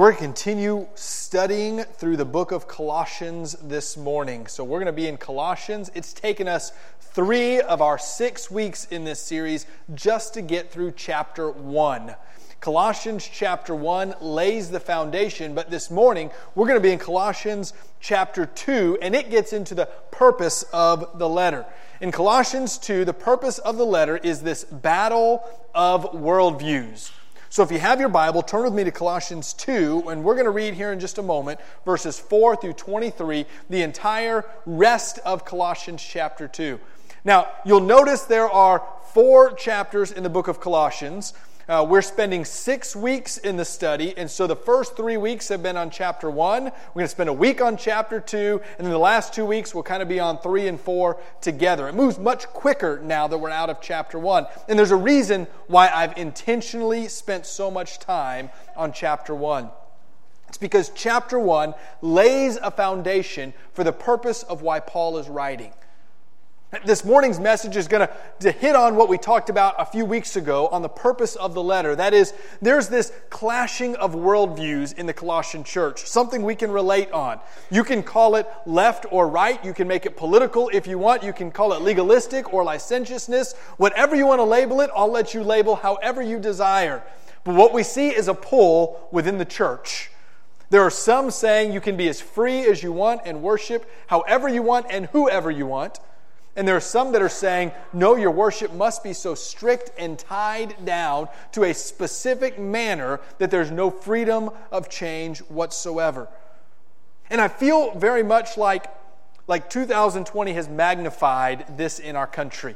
We're going to continue studying through the book of Colossians this morning. So we're going to be in Colossians. It's taken us three of our six weeks in this series just to get through chapter one. Colossians chapter 1 lays the foundation, but this morning we're going to be in Colossians chapter 2, and it gets into the purpose of the letter. In Colossians 2, the purpose of the letter is this battle of worldviews. So if you have your Bible, turn with me to Colossians 2, and we're going to read here in just a moment verses 4 through 23, the entire rest of Colossians chapter 2. Now, you'll notice there are four chapters in the book of Colossians. Uh, we're spending six weeks in the study, and so the first three weeks have been on chapter one. We're going to spend a week on chapter two, and then the last two weeks will kind of be on three and four together. It moves much quicker now that we're out of chapter one. And there's a reason why I've intentionally spent so much time on chapter one. It's because chapter one lays a foundation for the purpose of why Paul is writing. This morning's message is going to hit on what we talked about a few weeks ago on the purpose of the letter. That is, there's this clashing of worldviews in the Colossian church, something we can relate on. You can call it left or right. You can make it political if you want. You can call it legalistic or licentiousness. Whatever you want to label it, I'll let you label however you desire. But what we see is a pull within the church. There are some saying you can be as free as you want and worship however you want and whoever you want. And there are some that are saying, no, your worship must be so strict and tied down to a specific manner that there's no freedom of change whatsoever. And I feel very much like, like 2020 has magnified this in our country.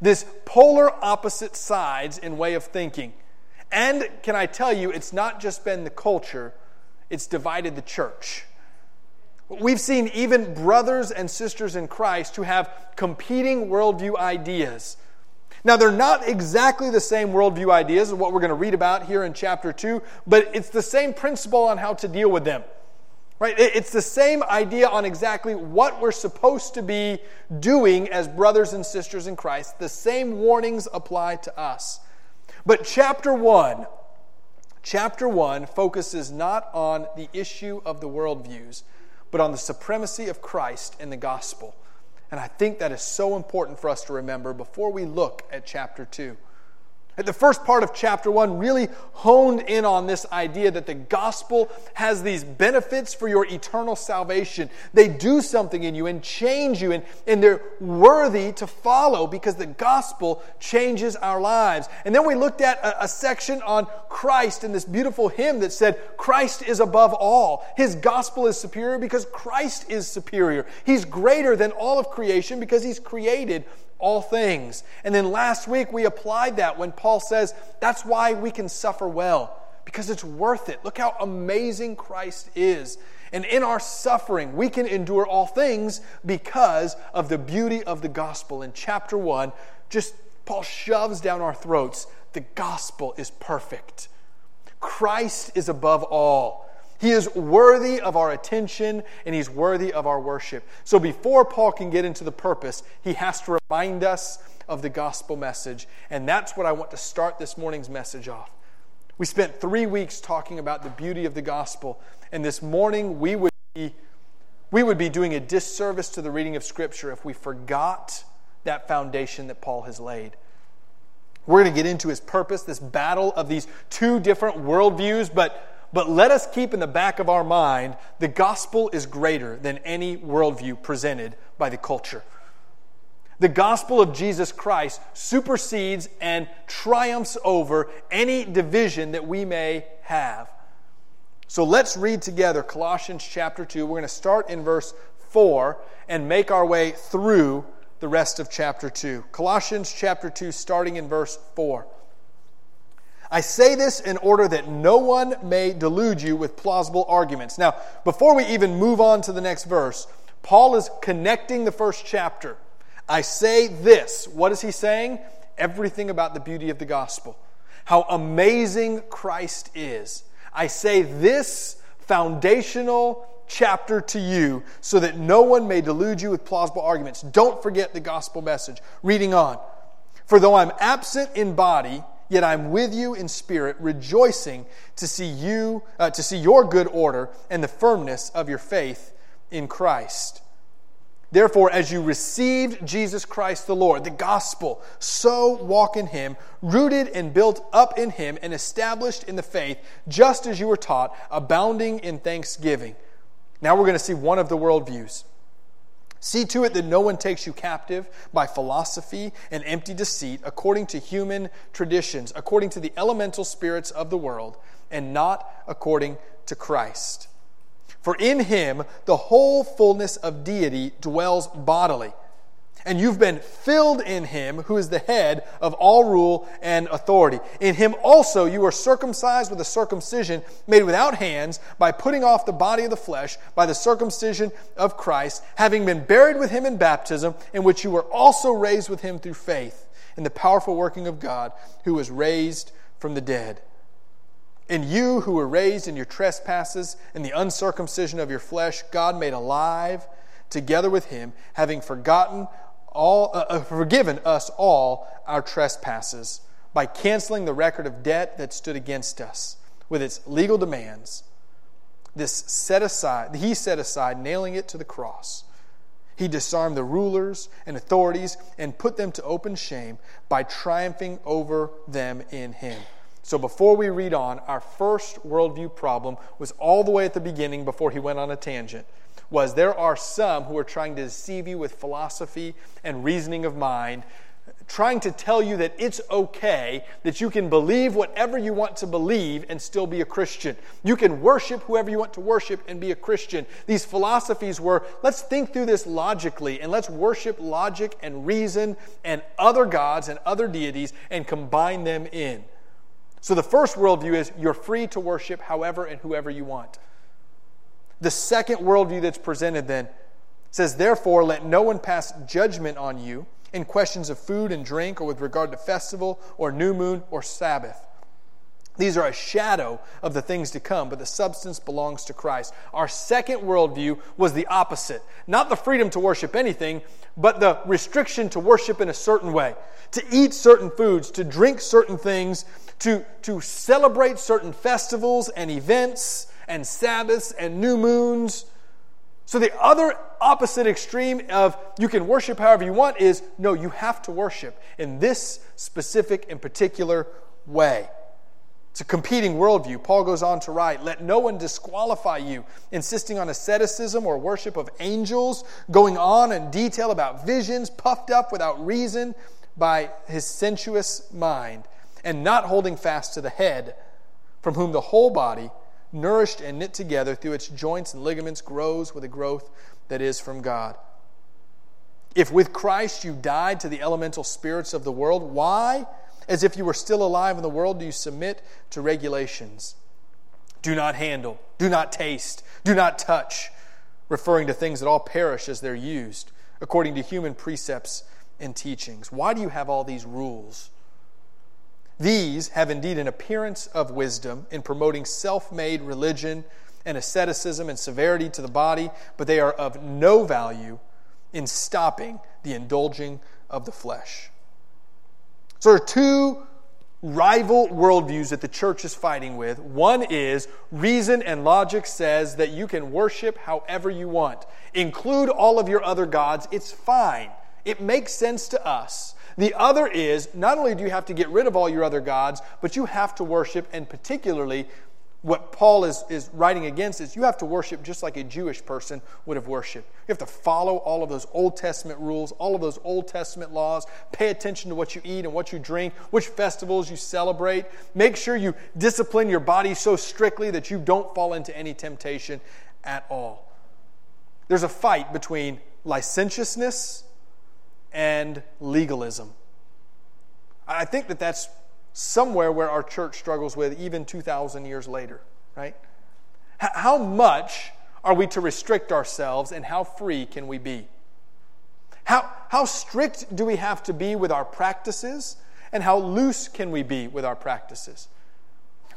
This polar opposite sides in way of thinking. And can I tell you, it's not just been the culture, it's divided the church. We've seen even brothers and sisters in Christ who have competing worldview ideas. Now, they're not exactly the same worldview ideas as what we're going to read about here in chapter 2, but it's the same principle on how to deal with them. Right? It's the same idea on exactly what we're supposed to be doing as brothers and sisters in Christ. The same warnings apply to us. But chapter 1, chapter 1 focuses not on the issue of the worldviews, but on the supremacy of Christ in the gospel. And I think that is so important for us to remember before we look at chapter 2. The first part of chapter 1 really honed in on this idea that the gospel has these benefits for your eternal salvation. They do something in you and change you, and, and they're worthy to follow because the gospel changes our lives. And then we looked at a, a section on Christ in this beautiful hymn that said, Christ is above all. His gospel is superior because Christ is superior. He's greater than all of creation because He's created all things. And then last week we applied that when Paul says that's why we can suffer well, because it's worth it. Look how amazing Christ is. And in our suffering, we can endure all things because of the beauty of the gospel. In chapter 1, just Paul shoves down our throats the gospel is perfect. Christ is above all. He is worthy of our attention and he's worthy of our worship. So before Paul can get into the purpose, he has to remind us of the gospel message. And that's what I want to start this morning's message off. We spent three weeks talking about the beauty of the gospel, and this morning we would be, we would be doing a disservice to the reading of Scripture if we forgot that foundation that Paul has laid. We're going to get into his purpose, this battle of these two different worldviews, but but let us keep in the back of our mind the gospel is greater than any worldview presented by the culture. The gospel of Jesus Christ supersedes and triumphs over any division that we may have. So let's read together Colossians chapter 2. We're going to start in verse 4 and make our way through the rest of chapter 2. Colossians chapter 2, starting in verse 4. I say this in order that no one may delude you with plausible arguments. Now, before we even move on to the next verse, Paul is connecting the first chapter. I say this. What is he saying? Everything about the beauty of the gospel. How amazing Christ is. I say this foundational chapter to you so that no one may delude you with plausible arguments. Don't forget the gospel message. Reading on. For though I'm absent in body, Yet I'm with you in spirit, rejoicing to see you, uh, to see your good order and the firmness of your faith in Christ. Therefore, as you received Jesus Christ the Lord, the gospel, so walk in him, rooted and built up in him, and established in the faith, just as you were taught, abounding in thanksgiving. Now we're going to see one of the worldviews. See to it that no one takes you captive by philosophy and empty deceit, according to human traditions, according to the elemental spirits of the world, and not according to Christ. For in him the whole fullness of deity dwells bodily and you've been filled in him who is the head of all rule and authority. In him also you are circumcised with a circumcision made without hands by putting off the body of the flesh by the circumcision of Christ, having been buried with him in baptism, in which you were also raised with him through faith in the powerful working of God who was raised from the dead. And you who were raised in your trespasses and the uncircumcision of your flesh, God made alive together with him, having forgotten all, uh, uh, forgiven us all our trespasses by canceling the record of debt that stood against us with its legal demands. This set aside, he set aside, nailing it to the cross. He disarmed the rulers and authorities and put them to open shame by triumphing over them in him. So, before we read on, our first worldview problem was all the way at the beginning before he went on a tangent was there are some who are trying to deceive you with philosophy and reasoning of mind, trying to tell you that it's okay, that you can believe whatever you want to believe and still be a Christian. You can worship whoever you want to worship and be a Christian. These philosophies were let's think through this logically and let's worship logic and reason and other gods and other deities and combine them in. So the first worldview is you're free to worship however and whoever you want. The second worldview that's presented then says, Therefore, let no one pass judgment on you in questions of food and drink, or with regard to festival, or new moon, or Sabbath. These are a shadow of the things to come, but the substance belongs to Christ. Our second worldview was the opposite. Not the freedom to worship anything, but the restriction to worship in a certain way, to eat certain foods, to drink certain things, to, to celebrate certain festivals and events, and Sabbaths and new moons. So, the other opposite extreme of you can worship however you want is no, you have to worship in this specific and particular way. It's a competing worldview. Paul goes on to write, Let no one disqualify you, insisting on asceticism or worship of angels, going on in detail about visions, puffed up without reason by his sensuous mind, and not holding fast to the head, from whom the whole body nourished and knit together through its joints and ligaments, grows with a growth that is from God. If with Christ you died to the elemental spirits of the world, why, as if you were still alive in the world, do you submit to regulations? Do not handle, do not taste, do not touch, referring to things that all perish as they're used, according to human precepts and teachings. Why do you have all these rules? These have indeed an appearance of wisdom in promoting self made religion and asceticism and severity to the body, but they are of no value in stopping the indulging of the flesh. So there are two rival worldviews that the church is fighting with. One is reason and logic says that you can worship however you want, include all of your other gods, it's fine. It makes sense to us. The other is not only do you have to get rid of all your other gods, but you have to worship, and particularly what Paul is, is writing against is you have to worship just like a Jewish person would have worshiped. You have to follow all of those Old Testament rules, all of those Old Testament laws. Pay attention to what you eat and what you drink, which festivals you celebrate. Make sure you discipline your body so strictly that you don't fall into any temptation at all. There's a fight between licentiousness and legalism. I think that that's somewhere where our church struggles with even 2,000 years later, right? How much are we to restrict ourselves and how free can we be? How, how strict do we have to be with our practices and how loose can we be with our practices?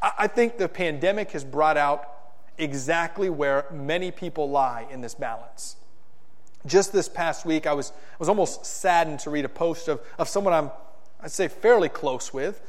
I, I think the pandemic has brought out exactly where many people lie in this balance. Just this past week, I was, I was almost saddened to read a post of, of someone I'm, I'd say, fairly close with.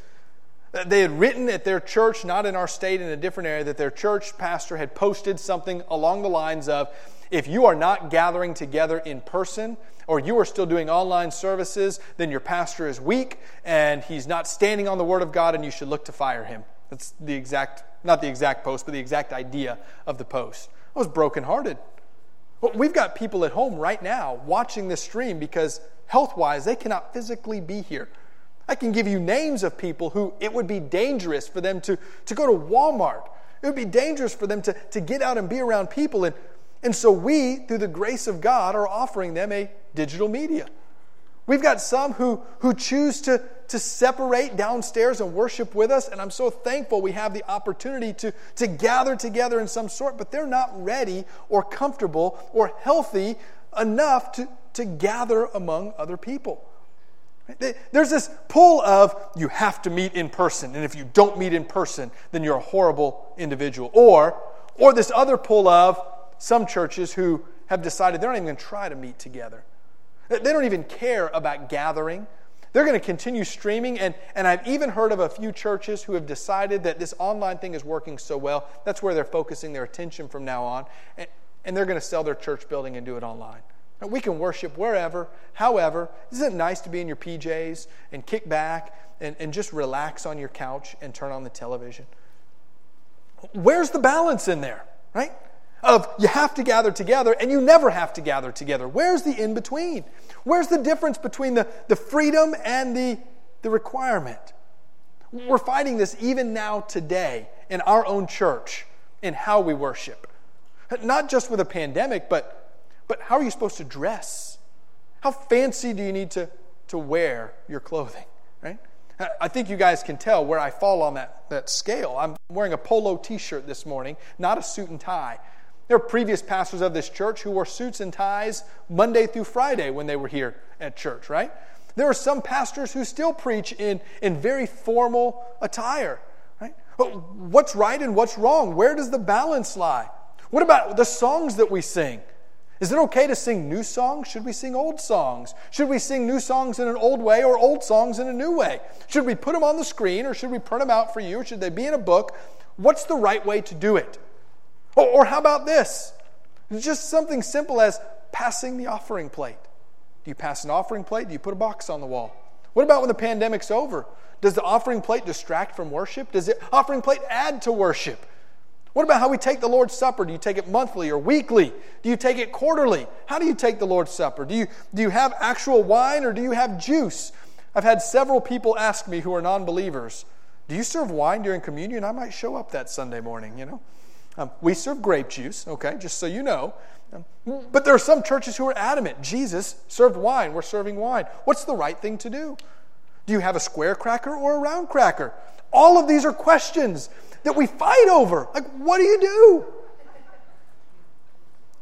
Uh, they had written at their church, not in our state, in a different area, that their church pastor had posted something along the lines of if you are not gathering together in person, or you are still doing online services, then your pastor is weak and he's not standing on the Word of God and you should look to fire him. That's the exact, not the exact post, but the exact idea of the post. I was brokenhearted. We've got people at home right now watching this stream because health wise, they cannot physically be here. I can give you names of people who it would be dangerous for them to, to go to Walmart. It would be dangerous for them to, to get out and be around people. And, and so we, through the grace of God, are offering them a digital media. We've got some who, who choose to, to separate downstairs and worship with us, and I'm so thankful we have the opportunity to, to gather together in some sort, but they're not ready or comfortable or healthy enough to, to gather among other people. There's this pull of you have to meet in person, and if you don't meet in person, then you're a horrible individual. Or, or this other pull of some churches who have decided they're not even going to try to meet together. They don't even care about gathering. They're going to continue streaming, and, and I've even heard of a few churches who have decided that this online thing is working so well, that's where they're focusing their attention from now on, and, and they're going to sell their church building and do it online. We can worship wherever, however. Isn't it nice to be in your PJs and kick back and, and just relax on your couch and turn on the television? Where's the balance in there, right? Of you have to gather together and you never have to gather together. Where's the in between? Where's the difference between the, the freedom and the, the requirement? We're fighting this even now today in our own church in how we worship. Not just with a pandemic, but but how are you supposed to dress? How fancy do you need to, to wear your clothing, right? I think you guys can tell where I fall on that, that scale. I'm wearing a polo t shirt this morning, not a suit and tie. There are previous pastors of this church who wore suits and ties Monday through Friday when they were here at church, right? There are some pastors who still preach in, in very formal attire, right? What's right and what's wrong? Where does the balance lie? What about the songs that we sing? Is it okay to sing new songs? Should we sing old songs? Should we sing new songs in an old way or old songs in a new way? Should we put them on the screen or should we print them out for you? Should they be in a book? What's the right way to do it? Or, or how about this? It's just something simple as passing the offering plate. Do you pass an offering plate? Do you put a box on the wall? What about when the pandemic's over? Does the offering plate distract from worship? Does the offering plate add to worship? What about how we take the Lord's Supper? Do you take it monthly or weekly? Do you take it quarterly? How do you take the Lord's Supper? Do you, do you have actual wine or do you have juice? I've had several people ask me who are non believers, Do you serve wine during communion? I might show up that Sunday morning, you know. Um, we serve grape juice, okay, just so you know. Um, but there are some churches who are adamant Jesus served wine, we're serving wine. What's the right thing to do? Do you have a square cracker or a round cracker? All of these are questions that we fight over. Like, what do you do?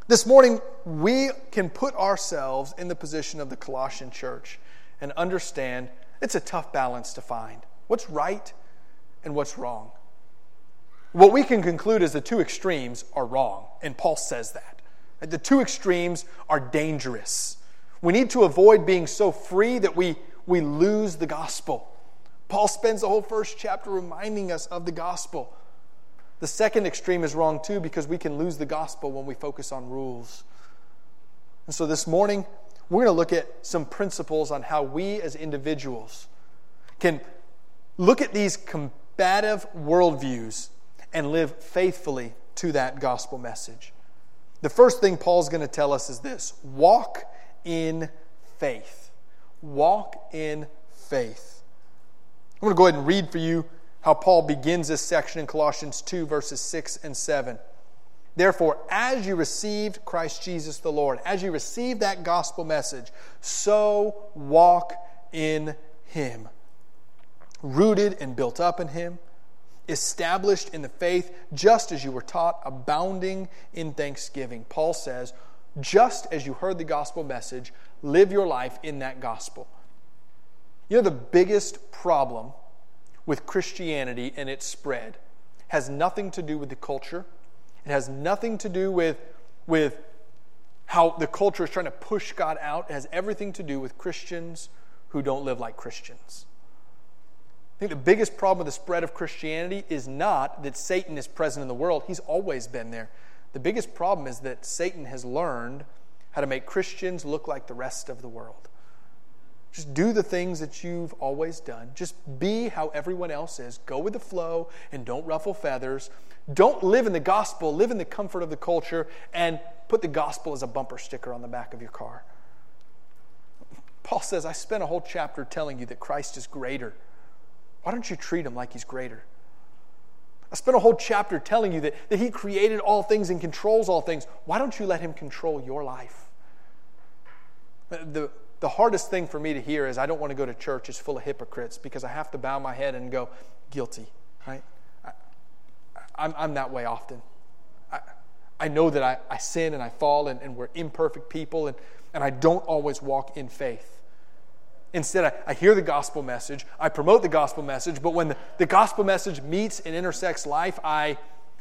This morning, we can put ourselves in the position of the Colossian church and understand it's a tough balance to find. What's right and what's wrong? What we can conclude is the two extremes are wrong, and Paul says that. The two extremes are dangerous. We need to avoid being so free that we, we lose the gospel. Paul spends the whole first chapter reminding us of the gospel. The second extreme is wrong too because we can lose the gospel when we focus on rules. And so this morning, we're going to look at some principles on how we as individuals can look at these combative worldviews and live faithfully to that gospel message. The first thing Paul's going to tell us is this walk in faith. Walk in faith. I'm going to go ahead and read for you how Paul begins this section in Colossians 2, verses 6 and 7. Therefore, as you received Christ Jesus the Lord, as you received that gospel message, so walk in him. Rooted and built up in him, established in the faith, just as you were taught, abounding in thanksgiving. Paul says, just as you heard the gospel message, live your life in that gospel. You know, the biggest problem with Christianity and its spread has nothing to do with the culture. It has nothing to do with, with how the culture is trying to push God out. It has everything to do with Christians who don't live like Christians. I think the biggest problem with the spread of Christianity is not that Satan is present in the world, he's always been there. The biggest problem is that Satan has learned how to make Christians look like the rest of the world. Just do the things that you've always done. Just be how everyone else is. Go with the flow and don't ruffle feathers. Don't live in the gospel, live in the comfort of the culture, and put the gospel as a bumper sticker on the back of your car. Paul says, I spent a whole chapter telling you that Christ is greater. Why don't you treat him like he's greater? I spent a whole chapter telling you that, that he created all things and controls all things. Why don't you let him control your life? The, the hardest thing for me to hear is I don't want to go to church It's full of hypocrites because I have to bow my head and go, guilty, right? I, I'm, I'm that way often. I, I know that I, I sin and I fall and, and we're imperfect people and, and I don't always walk in faith. Instead, I, I hear the gospel message, I promote the gospel message, but when the, the gospel message meets and intersects life, I,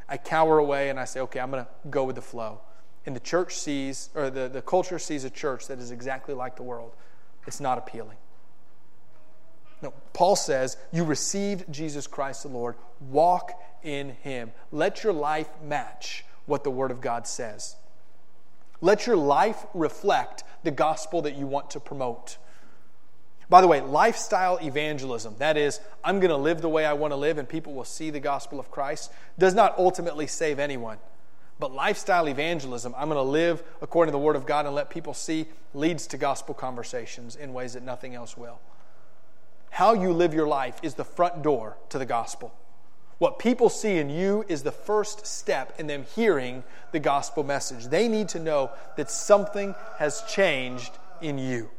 I cower away and I say, okay, I'm going to go with the flow and the church sees, or the, the culture sees a church that is exactly like the world, it's not appealing. No, Paul says, You received Jesus Christ the Lord. Walk in him. Let your life match what the Word of God says. Let your life reflect the gospel that you want to promote. By the way, lifestyle evangelism, that is, I'm going to live the way I want to live and people will see the gospel of Christ, does not ultimately save anyone. But lifestyle evangelism, I'm going to live according to the Word of God and let people see, leads to gospel conversations in ways that nothing else will. How you live your life is the front door to the gospel. What people see in you is the first step in them hearing the gospel message. They need to know that something has changed in you.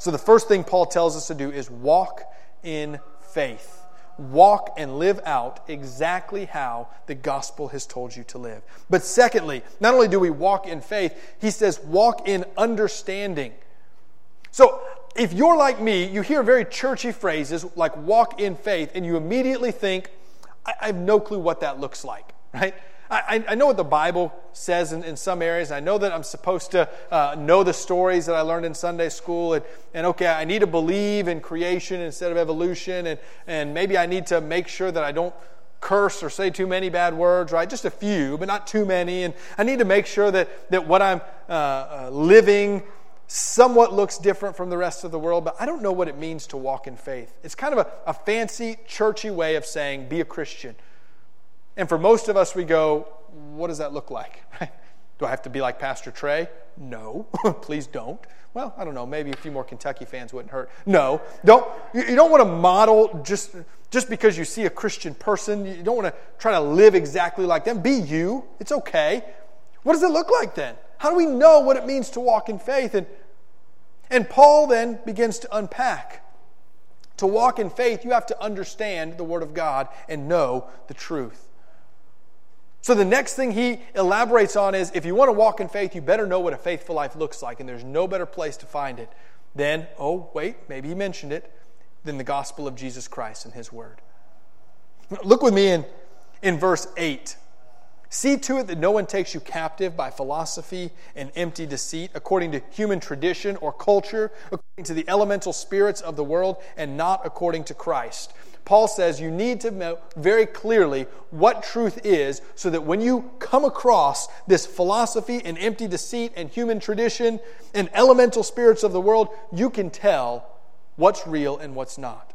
So, the first thing Paul tells us to do is walk in faith walk and live out exactly how the gospel has told you to live. But secondly, not only do we walk in faith, he says walk in understanding. So, if you're like me, you hear very churchy phrases like walk in faith, and you immediately think, I, have no clue what that looks like, right? I, I know what the Bible says in, in some areas. I know that I'm supposed to uh, know the stories that I learned in Sunday school. And, and okay, I need to believe in creation instead of evolution. And, and maybe I need to make sure that I don't curse or say too many bad words, right? Just a few, but not too many. And I need to make sure that, that what I'm uh, uh, living somewhat looks different from the rest of the world, but I don't know what it means to walk in faith. It's kind of a, a fancy, churchy way of saying be a Christian. And for most of us, we go, what does that look like? Do I have to be like Pastor Trey? No, please don't. Well, I don't know. Maybe a few more Kentucky fans wouldn't hurt. No, don't. You don't want to model just just because you see a Christian person. You don't want to try to live exactly like them. Be you. It's okay. What does it look like then? How do we know what it means to walk in faith? And and Paul then begins to unpack. To walk in faith, you have to understand the Word of God and know the truth. So the next thing he elaborates on is if you want to walk in faith, you better know what a faithful life looks like, and there's no better place to find it than, oh, wait, maybe he mentioned it, than the gospel of Jesus Christ and his word. Look with me in, in verse 8. See to it that no one takes you captive by philosophy and empty deceit, according to human tradition or culture, according to the elemental spirits of the world, and not according to Christ. Paul says you need to know very clearly what truth is so that when you come across this philosophy and empty deceit and human tradition and elemental spirits of the world, you can tell what's real and what's not.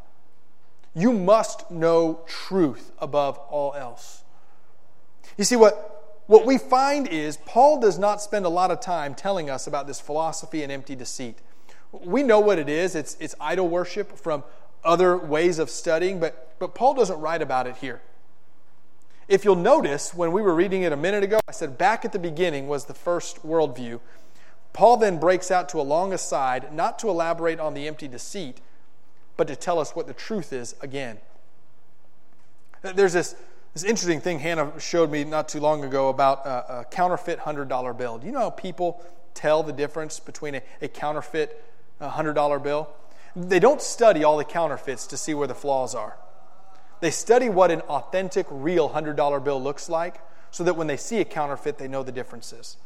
You must know truth above all else. You see, what, what we find is Paul does not spend a lot of time telling us about this philosophy and empty deceit. We know what it is it's, it's idol worship from other ways of studying, but, but Paul doesn't write about it here. If you'll notice, when we were reading it a minute ago, I said back at the beginning was the first worldview. Paul then breaks out to a long aside, not to elaborate on the empty deceit, but to tell us what the truth is again. There's this, this interesting thing Hannah showed me not too long ago about a, a counterfeit $100 bill. Do you know how people tell the difference between a, a counterfeit uh, $100 bill? They don't study all the counterfeits to see where the flaws are. They study what an authentic, real $100 bill looks like so that when they see a counterfeit, they know the differences.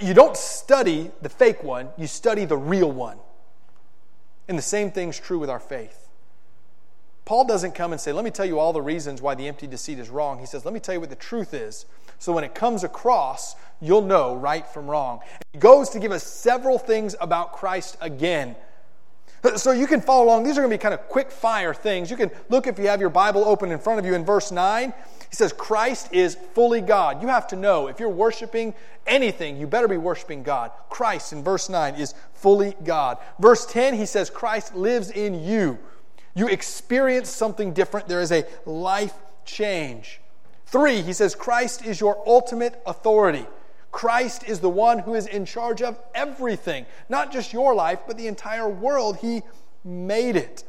You don't study the fake one, you study the real one. And the same thing's true with our faith. Paul doesn't come and say, Let me tell you all the reasons why the empty deceit is wrong. He says, Let me tell you what the truth is. So when it comes across, you'll know right from wrong. He goes to give us several things about Christ again. So you can follow along. These are going to be kind of quick fire things. You can look if you have your Bible open in front of you in verse 9. He says, Christ is fully God. You have to know if you're worshiping anything, you better be worshiping God. Christ in verse 9 is fully God. Verse 10, he says, Christ lives in you. You experience something different. There is a life change. Three, he says, Christ is your ultimate authority. Christ is the one who is in charge of everything, not just your life, but the entire world. He made it.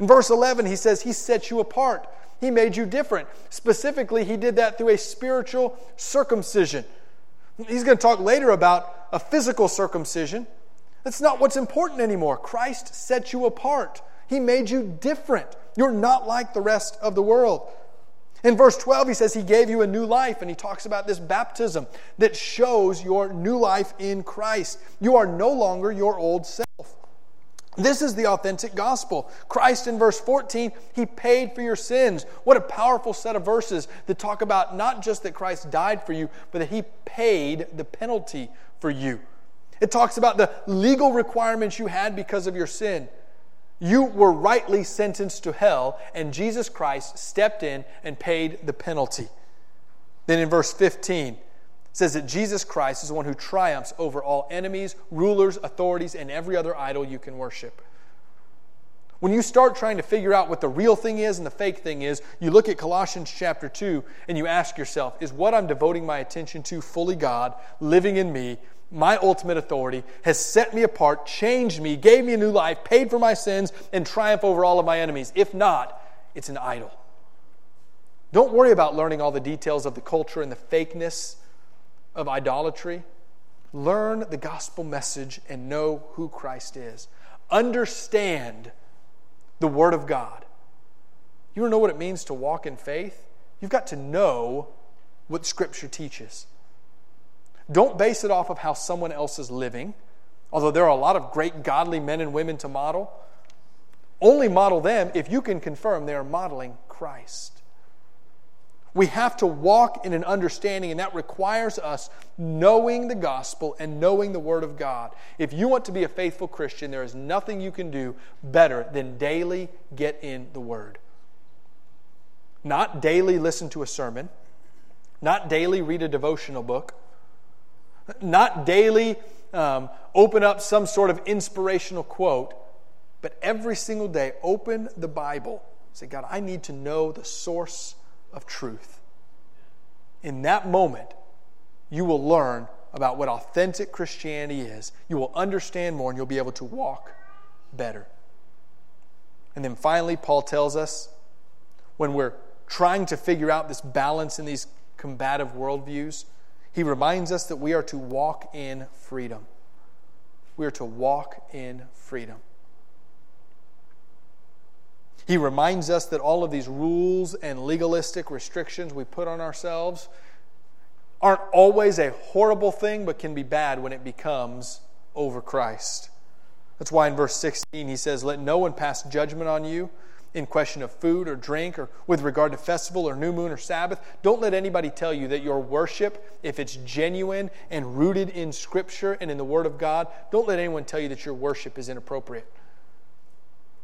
In verse 11, he says, He set you apart. He made you different. Specifically, He did that through a spiritual circumcision. He's going to talk later about a physical circumcision. That's not what's important anymore. Christ set you apart, He made you different. You're not like the rest of the world. In verse 12, he says he gave you a new life, and he talks about this baptism that shows your new life in Christ. You are no longer your old self. This is the authentic gospel. Christ in verse 14, he paid for your sins. What a powerful set of verses that talk about not just that Christ died for you, but that he paid the penalty for you. It talks about the legal requirements you had because of your sin. You were rightly sentenced to hell, and Jesus Christ stepped in and paid the penalty. Then in verse 15, says that Jesus Christ is the one who triumphs over all enemies, rulers, authorities, and every other idol you can worship. When you start trying to figure out what the real thing is and the fake thing is, you look at Colossians chapter 2 and you ask yourself, is what I'm devoting my attention to fully God, living in me, my ultimate authority, has set me apart, changed me, gave me a new life, paid for my sins, and triumph over all of my enemies? If not, it's an idol. Don't worry about learning all the details of the culture and the fakeness of idolatry, learn the gospel message and know who Christ is. Understand the Word of God. You want to know what it means to walk in faith? You've got to know what Scripture teaches. Don't base it off of how someone else is living, although there are a lot of great godly men and women to model. Only model them if you can confirm they are modeling Christ. We have to walk in an understanding, and that requires us knowing the gospel and knowing the Word of God. If you want to be a faithful Christian, there is nothing you can do better than daily get in the Word. Not daily listen to a sermon, not daily read a devotional book, not daily um, open up some sort of inspirational quote, but every single day open the Bible. Say, God, I need to know the source of truth. In that moment, you will learn about what authentic Christianity is. You will understand more and you'll be able to walk better. And then finally, Paul tells us when we're trying to figure out this balance in these combative worldviews, he reminds us that we are to walk in freedom. We are to walk in freedom. He reminds us that all of these rules and legalistic restrictions we put on ourselves aren't always a horrible thing, but can be bad when it becomes over Christ. That's why in verse 16 he says, Let no one pass judgment on you in question of food or drink or with regard to festival or new moon or Sabbath. Don't let anybody tell you that your worship, if it's genuine and rooted in Scripture and in the Word of God, don't let anyone tell you that your worship is inappropriate.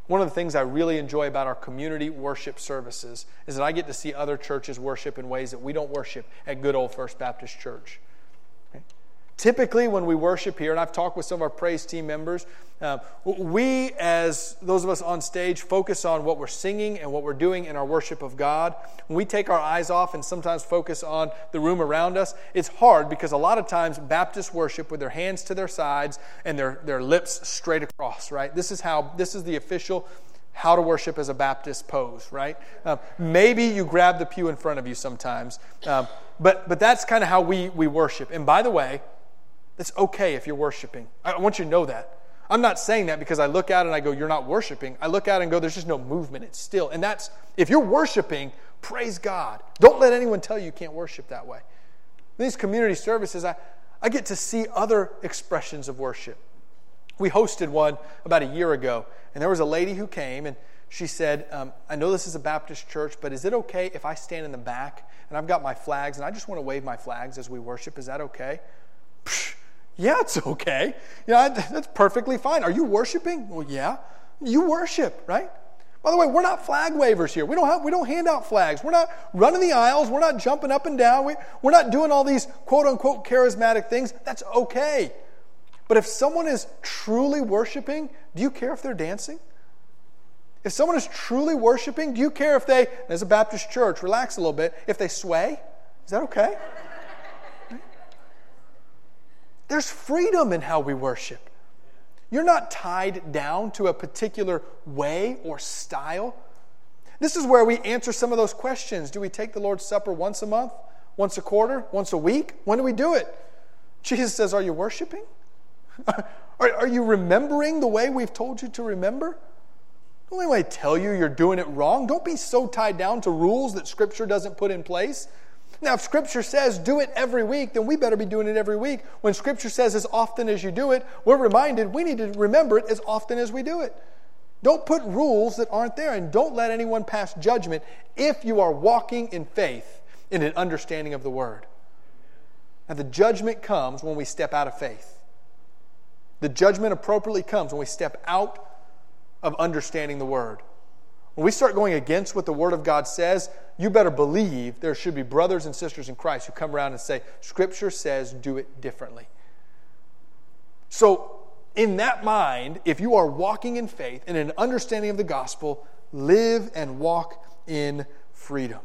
One of the things I really enjoy about our community worship services is that I get to see other churches worship in ways that we don't worship at good old First Baptist Church. Typically, when we worship here, and I've talked with some of our praise team members, uh, we, as those of us on stage, focus on what we're singing and what we're doing in our worship of God. When we take our eyes off and sometimes focus on the room around us, it's hard because a lot of times Baptists worship with their hands to their sides and their, their lips straight across, right? This is how, this is the official how to worship as a Baptist pose, right? Um, maybe you grab the pew in front of you sometimes, um, but, but that's kind of how we, we worship. And by the way, that's okay if you're worshiping. I want you to know that. I'm not saying that because I look it and I go, You're not worshiping. I look it and go, There's just no movement. It's still. And that's, if you're worshiping, praise God. Don't let anyone tell you you can't worship that way. In these community services, I, I get to see other expressions of worship. We hosted one about a year ago, and there was a lady who came, and She said, um, I know this is a Baptist church, but is it okay if I stand in the back and I've got my flags and I just want to wave my flags as we worship? Is that okay? Psh, yeah, it's okay. Yeah, that's perfectly fine. Are you worshiping? Well, yeah. You worship, right? By the way, we're not flag wavers here. We don't, have, we don't hand out flags. We're not running the aisles. We're not jumping up and down. We, we're not doing all these quote unquote charismatic things. That's okay. But if someone is truly worshiping, do you care if they're dancing? If someone is truly worshiping, do you care if they, as a Baptist church, relax a little bit, if they sway? Is that okay? There's freedom in how we worship. You're not tied down to a particular way or style. This is where we answer some of those questions. Do we take the Lord's Supper once a month, once a quarter, once a week? When do we do it? Jesus says, Are you worshiping? are, are you remembering the way we've told you to remember? Don't let anybody tell you you're doing it wrong. Don't be so tied down to rules that Scripture doesn't put in place. Now, if Scripture says do it every week, then we better be doing it every week. When Scripture says as often as you do it, we're reminded we need to remember it as often as we do it. Don't put rules that aren't there, and don't let anyone pass judgment if you are walking in faith in an understanding of the Word. Now, the judgment comes when we step out of faith. The judgment appropriately comes when we step out of understanding the Word. When we start going against what the Word of God says, you better believe there should be brothers and sisters in Christ who come around and say, Scripture says do it differently. So, in that mind, if you are walking in faith and an understanding of the gospel, live and walk in freedom.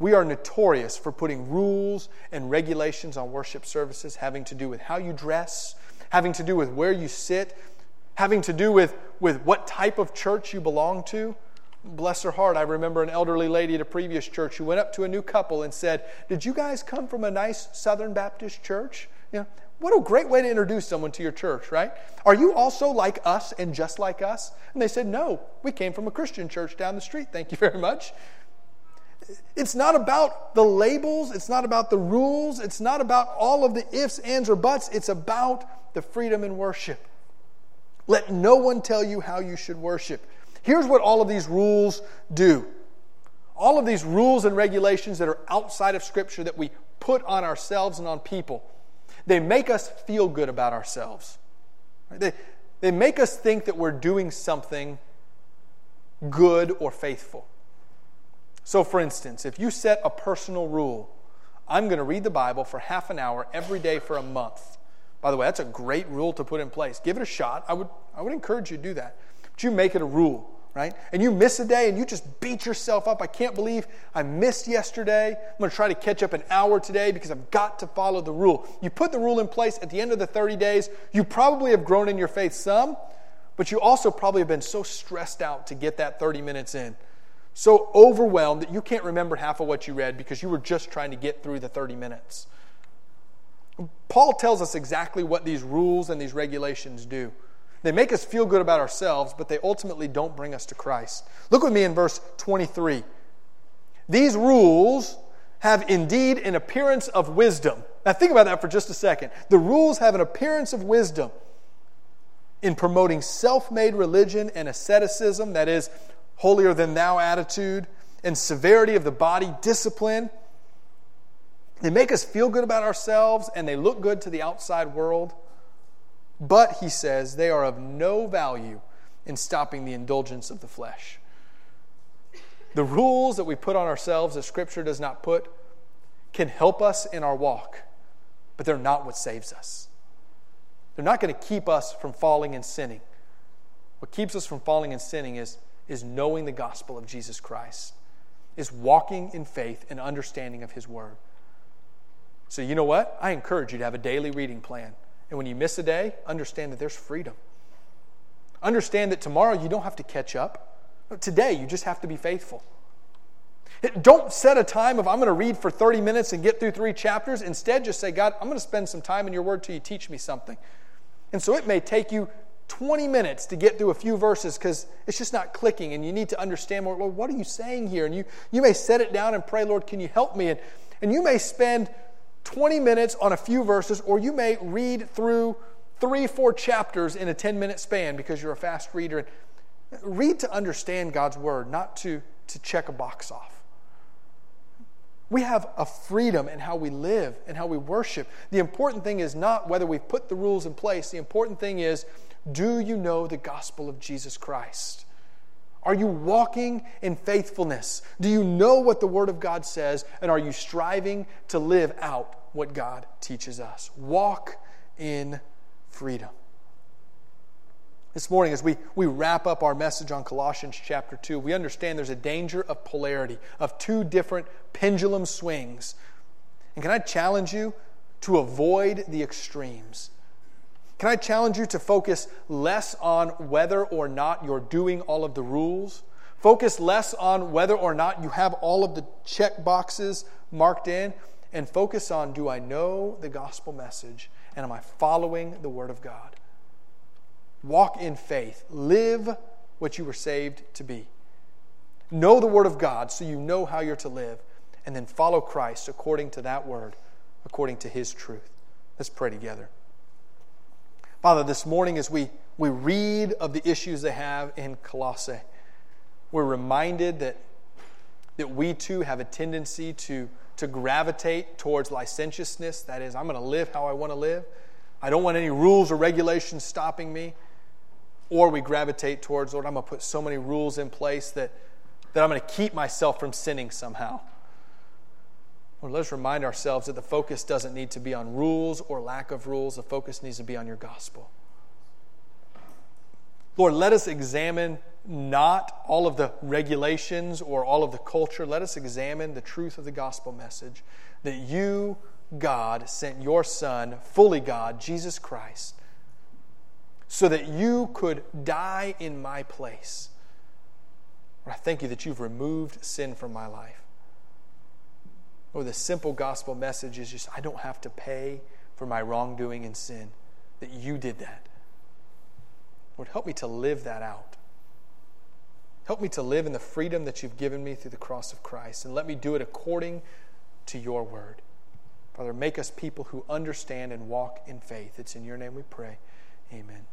We are notorious for putting rules and regulations on worship services having to do with how you dress, having to do with where you sit, having to do with, with what type of church you belong to. Bless her heart, I remember an elderly lady at a previous church who went up to a new couple and said, Did you guys come from a nice Southern Baptist church? You know, what a great way to introduce someone to your church, right? Are you also like us and just like us? And they said, No, we came from a Christian church down the street. Thank you very much. It's not about the labels, it's not about the rules, it's not about all of the ifs, ands, or buts. It's about the freedom in worship. Let no one tell you how you should worship. Here's what all of these rules do all of these rules and regulations that are outside of Scripture that we put on ourselves and on people, they make us feel good about ourselves. They, they make us think that we're doing something good or faithful. So, for instance, if you set a personal rule, I'm going to read the Bible for half an hour every day for a month. By the way, that's a great rule to put in place. Give it a shot. I would, I would encourage you to do that. But you make it a rule, right? And you miss a day and you just beat yourself up. I can't believe I missed yesterday. I'm going to try to catch up an hour today because I've got to follow the rule. You put the rule in place at the end of the 30 days, you probably have grown in your faith some, but you also probably have been so stressed out to get that 30 minutes in. So overwhelmed that you can't remember half of what you read because you were just trying to get through the 30 minutes. Paul tells us exactly what these rules and these regulations do. They make us feel good about ourselves, but they ultimately don't bring us to Christ. Look with me in verse 23. These rules have indeed an appearance of wisdom. Now, think about that for just a second. The rules have an appearance of wisdom in promoting self made religion and asceticism, that is, holier than thou attitude, and severity of the body, discipline they make us feel good about ourselves and they look good to the outside world. But, he says, they are of no value in stopping the indulgence of the flesh. The rules that we put on ourselves that Scripture does not put can help us in our walk, but they're not what saves us. They're not going to keep us from falling and sinning. What keeps us from falling and sinning is, is knowing the gospel of Jesus Christ, is walking in faith and understanding of His Word. So, you know what? I encourage you to have a daily reading plan. And when you miss a day, understand that there's freedom. Understand that tomorrow you don't have to catch up. Today, you just have to be faithful. Don't set a time of I'm going to read for 30 minutes and get through three chapters. Instead, just say, God, I'm going to spend some time in your word till you teach me something. And so it may take you 20 minutes to get through a few verses because it's just not clicking and you need to understand more. Lord, what are you saying here? And you, you may set it down and pray, Lord, can you help me? And, and you may spend 20 minutes on a few verses, or you may read through three, four chapters in a 10 minute span because you're a fast reader. Read to understand God's word, not to, to check a box off. We have a freedom in how we live and how we worship. The important thing is not whether we've put the rules in place. The important thing is do you know the gospel of Jesus Christ? Are you walking in faithfulness? Do you know what the Word of God says? And are you striving to live out what God teaches us? Walk in freedom. This morning, as we, we wrap up our message on Colossians chapter 2, we understand there's a danger of polarity, of two different pendulum swings. And can I challenge you to avoid the extremes? Can I challenge you to focus less on whether or not you're doing all of the rules? Focus less on whether or not you have all of the check boxes marked in, and focus on do I know the gospel message and am I following the word of God? Walk in faith. Live what you were saved to be. Know the Word of God so you know how you're to live, and then follow Christ according to that Word, according to His truth. Let's pray together. Father, this morning as we, we read of the issues they have in Colossae, we're reminded that, that we too have a tendency to, to gravitate towards licentiousness. That is, I'm going to live how I want to live. I don't want any rules or regulations stopping me. Or we gravitate towards, Lord, I'm going to put so many rules in place that, that I'm going to keep myself from sinning somehow. Lord, let's remind ourselves that the focus doesn't need to be on rules or lack of rules. The focus needs to be on your gospel. Lord, let us examine not all of the regulations or all of the culture. Let us examine the truth of the gospel message that you, God, sent your Son, fully God, Jesus Christ, so that you could die in my place. I thank you that you've removed sin from my life. Or the simple gospel message is just I don't have to pay for my wrongdoing and sin, that you did that. Lord, help me to live that out. Help me to live in the freedom that you've given me through the cross of Christ, and let me do it according to your word. Father, make us people who understand and walk in faith. It's in your name we pray. Amen.